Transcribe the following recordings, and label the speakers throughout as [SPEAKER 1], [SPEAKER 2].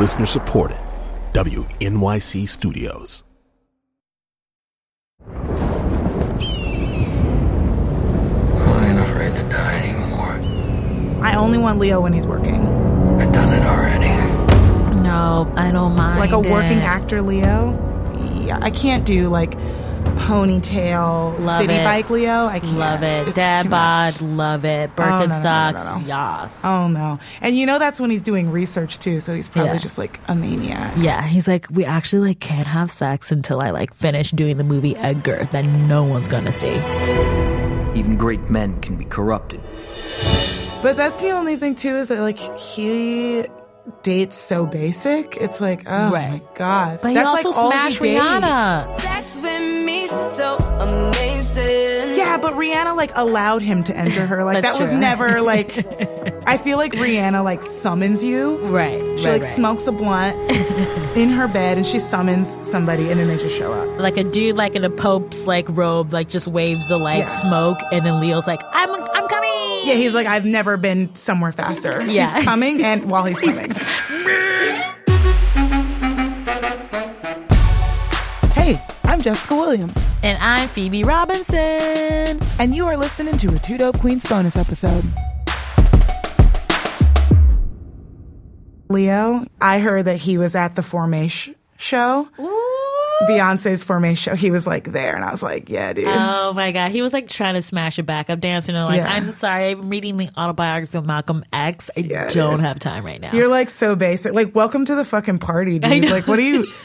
[SPEAKER 1] Listener supported. WNYC Studios.
[SPEAKER 2] I ain't afraid to die anymore.
[SPEAKER 3] I only want Leo when he's working.
[SPEAKER 2] I've done it already.
[SPEAKER 4] No, I don't mind.
[SPEAKER 3] Like a working
[SPEAKER 4] it.
[SPEAKER 3] actor Leo. Yeah, I can't do like ponytail
[SPEAKER 4] Love
[SPEAKER 3] city
[SPEAKER 4] it.
[SPEAKER 3] bike Leo. I can't.
[SPEAKER 4] Love it.
[SPEAKER 3] It's
[SPEAKER 4] Dad bod, love it.
[SPEAKER 3] Oh, no, no, no, no,
[SPEAKER 4] Birkenstocks,
[SPEAKER 3] no, no.
[SPEAKER 4] yas.
[SPEAKER 3] Oh no. And you know that's when he's doing research too, so he's probably
[SPEAKER 4] Yeah.
[SPEAKER 3] just like a maniac.
[SPEAKER 4] Yeah, he's like, we actually like can't have sex until I like finish doing the movie Edgar that no one's gonna see.
[SPEAKER 5] Even great men can be corrupted.
[SPEAKER 3] But that's the only thing too is that like he dates so basic. It's like, oh
[SPEAKER 4] Right.
[SPEAKER 3] my god.
[SPEAKER 4] But
[SPEAKER 3] that's
[SPEAKER 4] he also
[SPEAKER 3] like all
[SPEAKER 4] smashed
[SPEAKER 3] he dates.
[SPEAKER 4] Rihanna.
[SPEAKER 6] Amazing.
[SPEAKER 3] Yeah, but Rihanna like allowed him to enter her. Like that was
[SPEAKER 4] true.
[SPEAKER 3] never like. I feel like Rihanna like summons you.
[SPEAKER 4] Right.
[SPEAKER 3] She
[SPEAKER 4] right,
[SPEAKER 3] like
[SPEAKER 4] right.
[SPEAKER 3] smokes a blunt in her bed and she summons somebody and then they just show up.
[SPEAKER 4] Like a dude like in a pope's like robe, like just waves the like
[SPEAKER 3] Yeah.
[SPEAKER 4] smoke, and then Leo's like, I'm I'm coming.
[SPEAKER 3] Yeah, he's like, I've never been somewhere faster.
[SPEAKER 4] Yeah.
[SPEAKER 3] He's coming and while he's coming. I'm Jessica Williams,
[SPEAKER 4] And I'm Phoebe Robinson.
[SPEAKER 3] and you are listening to a Two Dope Queens bonus episode. Leo, I heard that he was at the Formation show. Beyonce's Formation show. He was like there, and I was like, yeah, dude.
[SPEAKER 4] Oh my god, he was like trying to smash a backup dancer, and like,
[SPEAKER 3] Yeah.
[SPEAKER 4] I'm sorry, I'm reading the autobiography of Malcolm X. I
[SPEAKER 3] Yeah,
[SPEAKER 4] don't
[SPEAKER 3] dude.
[SPEAKER 4] have time right now.
[SPEAKER 3] You're like so basic. Like, welcome to the fucking party, dude. Like, what are you?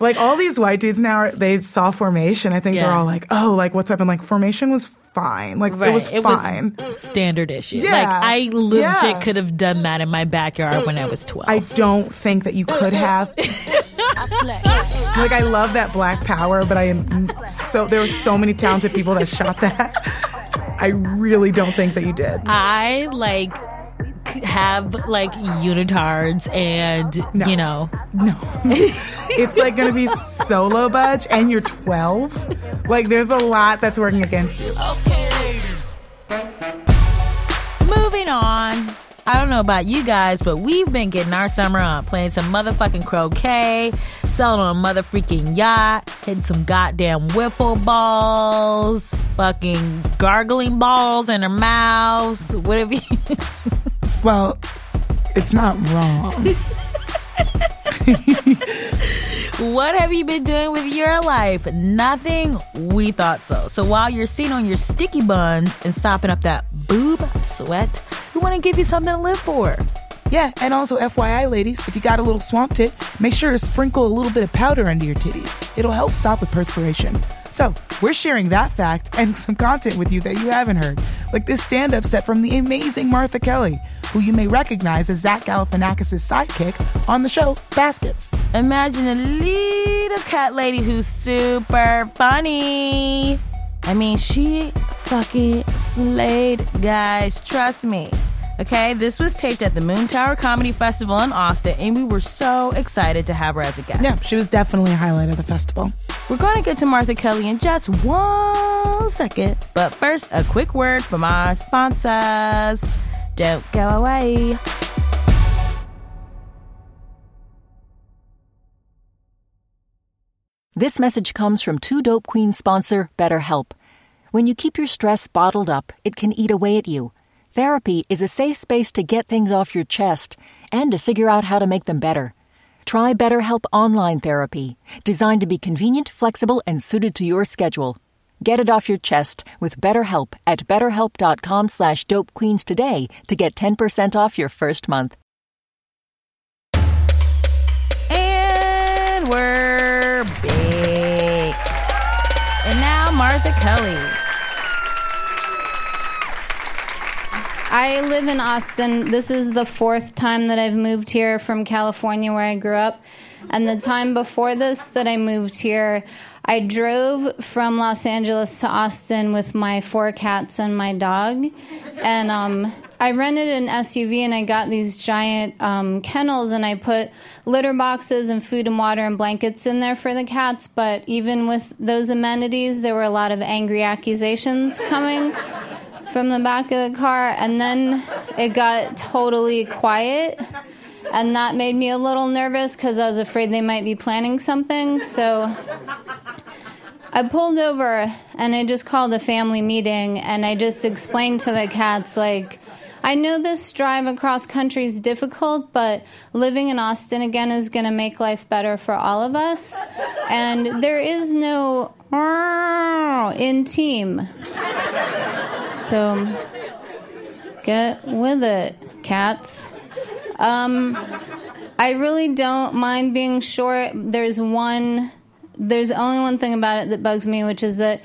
[SPEAKER 3] like, all these white dudes now, are, they saw Formation. I think they're all like, oh, like, what's up? And like, Formation was fine. Like, it was fine.
[SPEAKER 4] standard issue.
[SPEAKER 3] Yeah.
[SPEAKER 4] Like I legit
[SPEAKER 3] Yeah.
[SPEAKER 4] could have done that in my backyard when I was 12.
[SPEAKER 3] I don't think that you could have. like, I love that Black Power, but I am so, there were so many talented people that shot that. I really don't think that you did.
[SPEAKER 4] I like have like unitards and
[SPEAKER 3] No.
[SPEAKER 4] you know
[SPEAKER 3] No. it's like going to be solo budge and you're 12. Like there's a lot that's working against you.
[SPEAKER 4] moving on I don't know about you guys, but we've been getting our summer on, playing some motherfucking croquet, sailing on a mother freaking yacht, hitting some goddamn wiffle balls, fucking gargling balls in our mouths, whatever you.
[SPEAKER 3] Well, it's not wrong.
[SPEAKER 4] What have you been doing with your life? Nothing? We thought so. So while you're sitting on your sticky buns and sopping up that boob sweat, we want to give you something to live for.
[SPEAKER 3] Yeah, and also FYI, ladies, if you got a little swamp tit, make sure to sprinkle a little bit of powder under your titties. It'll help stop with perspiration. So, we're sharing that fact and some content with you that you haven't heard, like this stand up set from the amazing Martha Kelly, who you may recognize as Zach Galifianakis' sidekick on the show Baskets.
[SPEAKER 4] Imagine a little cat lady who's super funny. I mean, she fucking slayed, guys. Trust me. Okay, this was taped at the Moontower Comedy Festival in Austin, and we were so excited to have her as a guest.
[SPEAKER 3] Yeah, she was definitely a highlight of the festival.
[SPEAKER 4] We're going to get to Martha Kelly in just one second. But first, a quick word from our sponsors. Don't go away.
[SPEAKER 7] This message comes from Two Dope Queen sponsor BetterHelp. When you keep your stress bottled up, it can eat away at you. Therapy is a safe space to get things off your chest and to figure out how to make them better. Try BetterHelp Online Therapy, designed to be convenient, flexible, and suited to your schedule. Get it off your chest with BetterHelp at betterhelp.com slash dopequeens today to get 10% off your first month.
[SPEAKER 4] And we're big. And now Martha Kelly.
[SPEAKER 8] I live in Austin. This is the fourth time that I've moved here from California, where I grew up. And the time before this that I moved here, I drove from Los Angeles to Austin with my four cats and my dog. And um, I rented an SUV and I got these giant um, kennels and I put litter boxes and food and water and blankets in there for the cats. But even with those amenities, there were a lot of angry accusations coming from the back of the car, and then it got totally quiet. and that made me a little nervous because I was afraid they might be planning something. So I pulled over and I just called a family meeting and I just explained to the cats, like, I know this drive across country is difficult, but living in Austin again is going to make life better for all of us. And there is no in team. So get with it, cats. Um, I really don't mind being short. There's one, there's only one thing about it that bugs me, which is that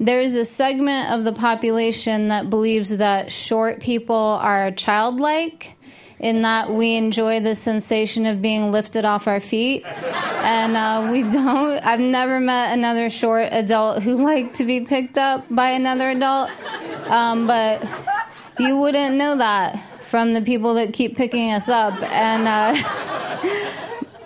[SPEAKER 8] there's a segment of the population that believes that short people are childlike in that we enjoy the sensation of being lifted off our feet. And uh, we don't, I've never met another short adult who liked to be picked up by another adult. Um, but you wouldn't know that from the people that keep picking us up. And uh,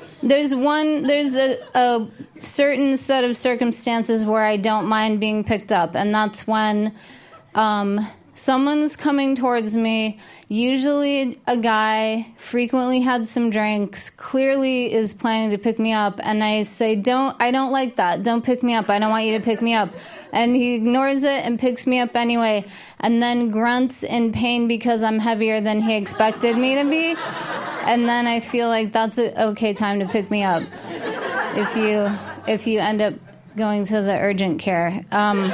[SPEAKER 8] there's one, there's a, a certain set of circumstances where I don't mind being picked up, and that's when um, someone's coming towards me. Usually, a guy frequently had some drinks, clearly is planning to pick me up, and I say, "Don't, I don't like that. Don't pick me up. I don't want you to pick me up." And he ignores it and picks me up anyway, and then grunts in pain because I'm heavier than he expected me to be. And then I feel like that's an okay time to pick me up. If you if you end up going to the urgent care. Um,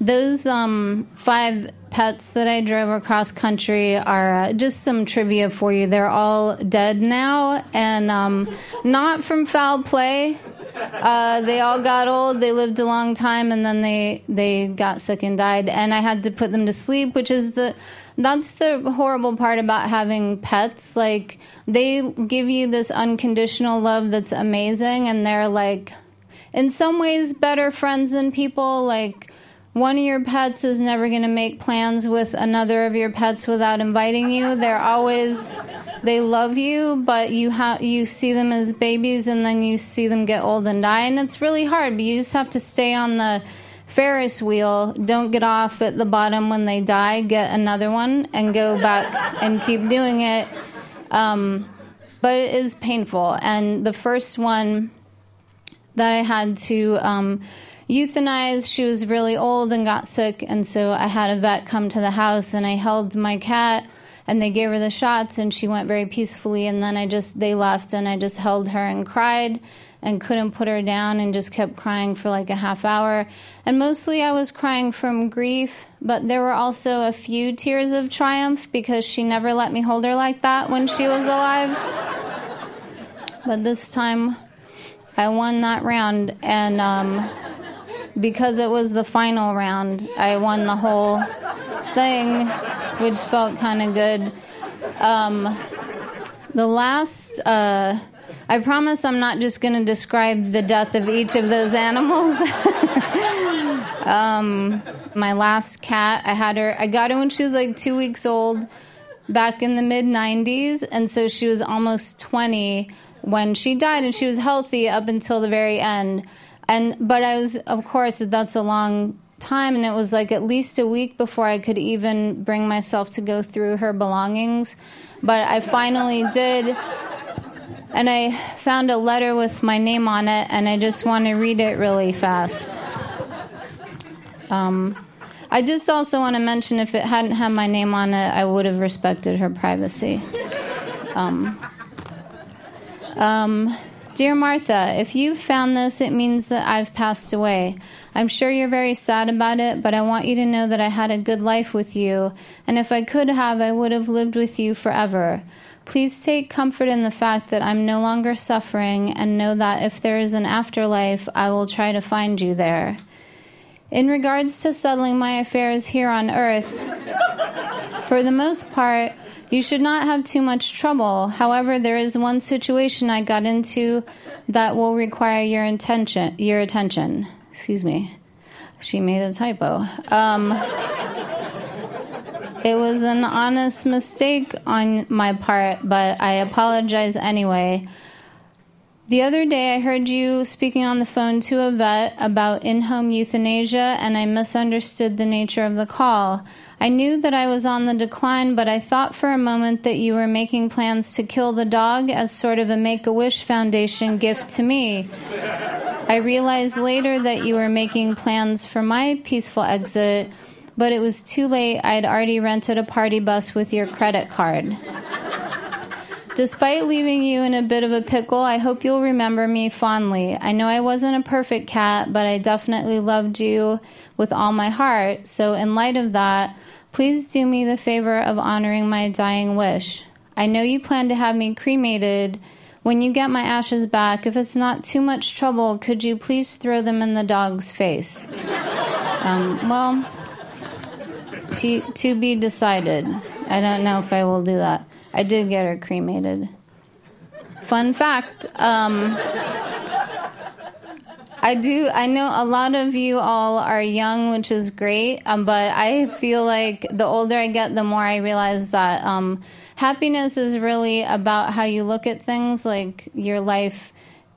[SPEAKER 8] those um, five pets that I drove across country are uh, just some trivia for you. They're all dead now, and um, not from foul play. Uh, they all got old. They lived a long time, and then they they got sick and died. And I had to put them to sleep, which is the that's the horrible part about having pets. Like they give you this unconditional love that's amazing, and they're like, in some ways, better friends than people. Like one of your pets is never going to make plans with another of your pets without inviting you. They're always they love you, but you have you see them as babies and then you see them get old and die and it's really hard, but you just have to stay on the Ferris wheel. Don't get off at the bottom when they die. Get another one and go back and keep doing it. Um, but it is painful. And the first one that I had to um, euthanize, she was really old and got sick. And so I had a vet come to the house and I held my cat and they gave her the shots and she went very peacefully. And then I just, they left and I just held her and cried and couldn't put her down and just kept crying for like a half hour. And mostly I was crying from grief, but there were also a few tears of triumph because she never let me hold her like that when she was alive. But this time I won that round, and um, because it was the final round, I won the whole thing, which felt kind of good. Um, the last. Uh, I promise I'm not just going to describe the death of each of those animals. um, my last cat, I had her, I got her when she was like two weeks old back in the mid 90s. And so she was almost 20 when she died, and she was healthy up until the very end. And, but I was, of course, that's a long time and it was like at least a week before I could even bring myself to go through her belongings but I finally did and I found a letter with my name on it, and I just want to read it really fast. Um, I just also want to mention if it hadn't had my name on it, I would have respected her privacy. Um, um, Dear Martha, if you've found this, it means that I've passed away. I'm sure you're very sad about it, but I want you to know that I had a good life with you, and if I could have, I would have lived with you forever. Please take comfort in the fact that I'm no longer suffering and know that if there is an afterlife, I will try to find you there. In regards to settling my affairs here on earth, for the most part, you should not have too much trouble. However, there is one situation I got into that will require your intention, your attention. Excuse me. She made a typo. Um, it was an honest mistake on my part, but I apologize anyway. The other day, I heard you speaking on the phone to a vet about in home euthanasia, and I misunderstood the nature of the call. I knew that I was on the decline, but I thought for a moment that you were making plans to kill the dog as sort of a Make a Wish Foundation gift to me. I realized later that you were making plans for my peaceful exit, but it was too late. I'd already rented a party bus with your credit card. Despite leaving you in a bit of a pickle, I hope you'll remember me fondly. I know I wasn't a perfect cat, but I definitely loved you with all my heart. So, in light of that, please do me the favor of honoring my dying wish. I know you plan to have me cremated. When you get my ashes back, if it's not too much trouble, could you please throw them in the dog's face? Um, well, to, to be decided. I don't know if I will do that. I did get her cremated. Fun fact um, I do, I know a lot of you all are young, which is great, um, but I feel like the older I get, the more I realize that um, happiness is really about how you look at things, like your life.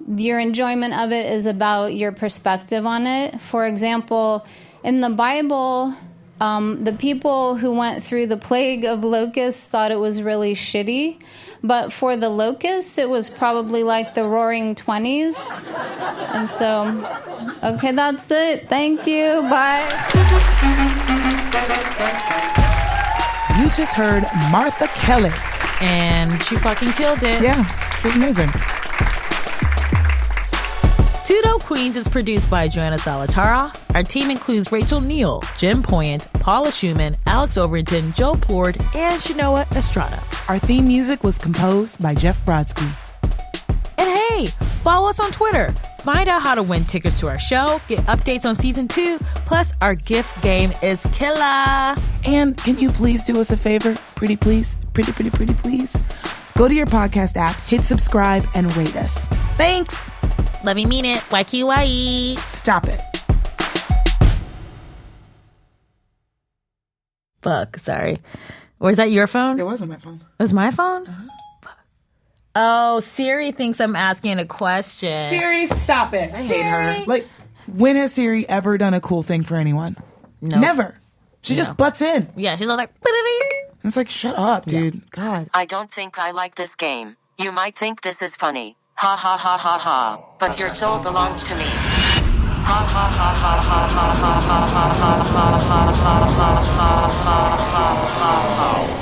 [SPEAKER 8] Your enjoyment of it is about your perspective on it. For example, in the Bible, um, the people who went through the plague of locusts thought it was really shitty, but for the locusts, it was probably like the roaring 20s. And so, okay, that's it. Thank you. Bye.
[SPEAKER 3] You just heard Martha Kelly.
[SPEAKER 4] And she fucking killed it.
[SPEAKER 3] Yeah, it was amazing.
[SPEAKER 4] Dope Queens is produced by Joanna Solotaroff. Our team includes Rachel Neal, Jen Poyant, Paula Szuchman, Alex Overington, Joe Plourde, and Shanoa Estrada.
[SPEAKER 3] Our theme music was composed by Jeff Brodsky.
[SPEAKER 4] And hey, follow us on Twitter. Find out how to win tickets to our show, get updates on season two, plus our gift game is killer.
[SPEAKER 3] And can you please do us a favor? Pretty please? Pretty, pretty, pretty please? Go to your podcast app, hit subscribe, and rate us. Thanks.
[SPEAKER 4] Let me mean it. YQYE.
[SPEAKER 3] Stop it.
[SPEAKER 4] Fuck, sorry. Was that your phone?
[SPEAKER 3] It wasn't my phone.
[SPEAKER 4] It was my phone? Uh-huh. Fuck. Oh, Siri thinks I'm asking a question.
[SPEAKER 3] Siri, stop it. I hate her. Like, when has Siri ever done a cool thing for anyone?
[SPEAKER 4] No.
[SPEAKER 3] Never. She just butts in.
[SPEAKER 4] Yeah, she's all like,
[SPEAKER 3] And it's like, shut up, dude. God.
[SPEAKER 9] I don't think I like this game. You might think this is funny. Ha ha ha ha ha. But your soul belongs to me. Ha ha ha ha ha ha ha ha ha ha ha ha ha ha ha ha ha ha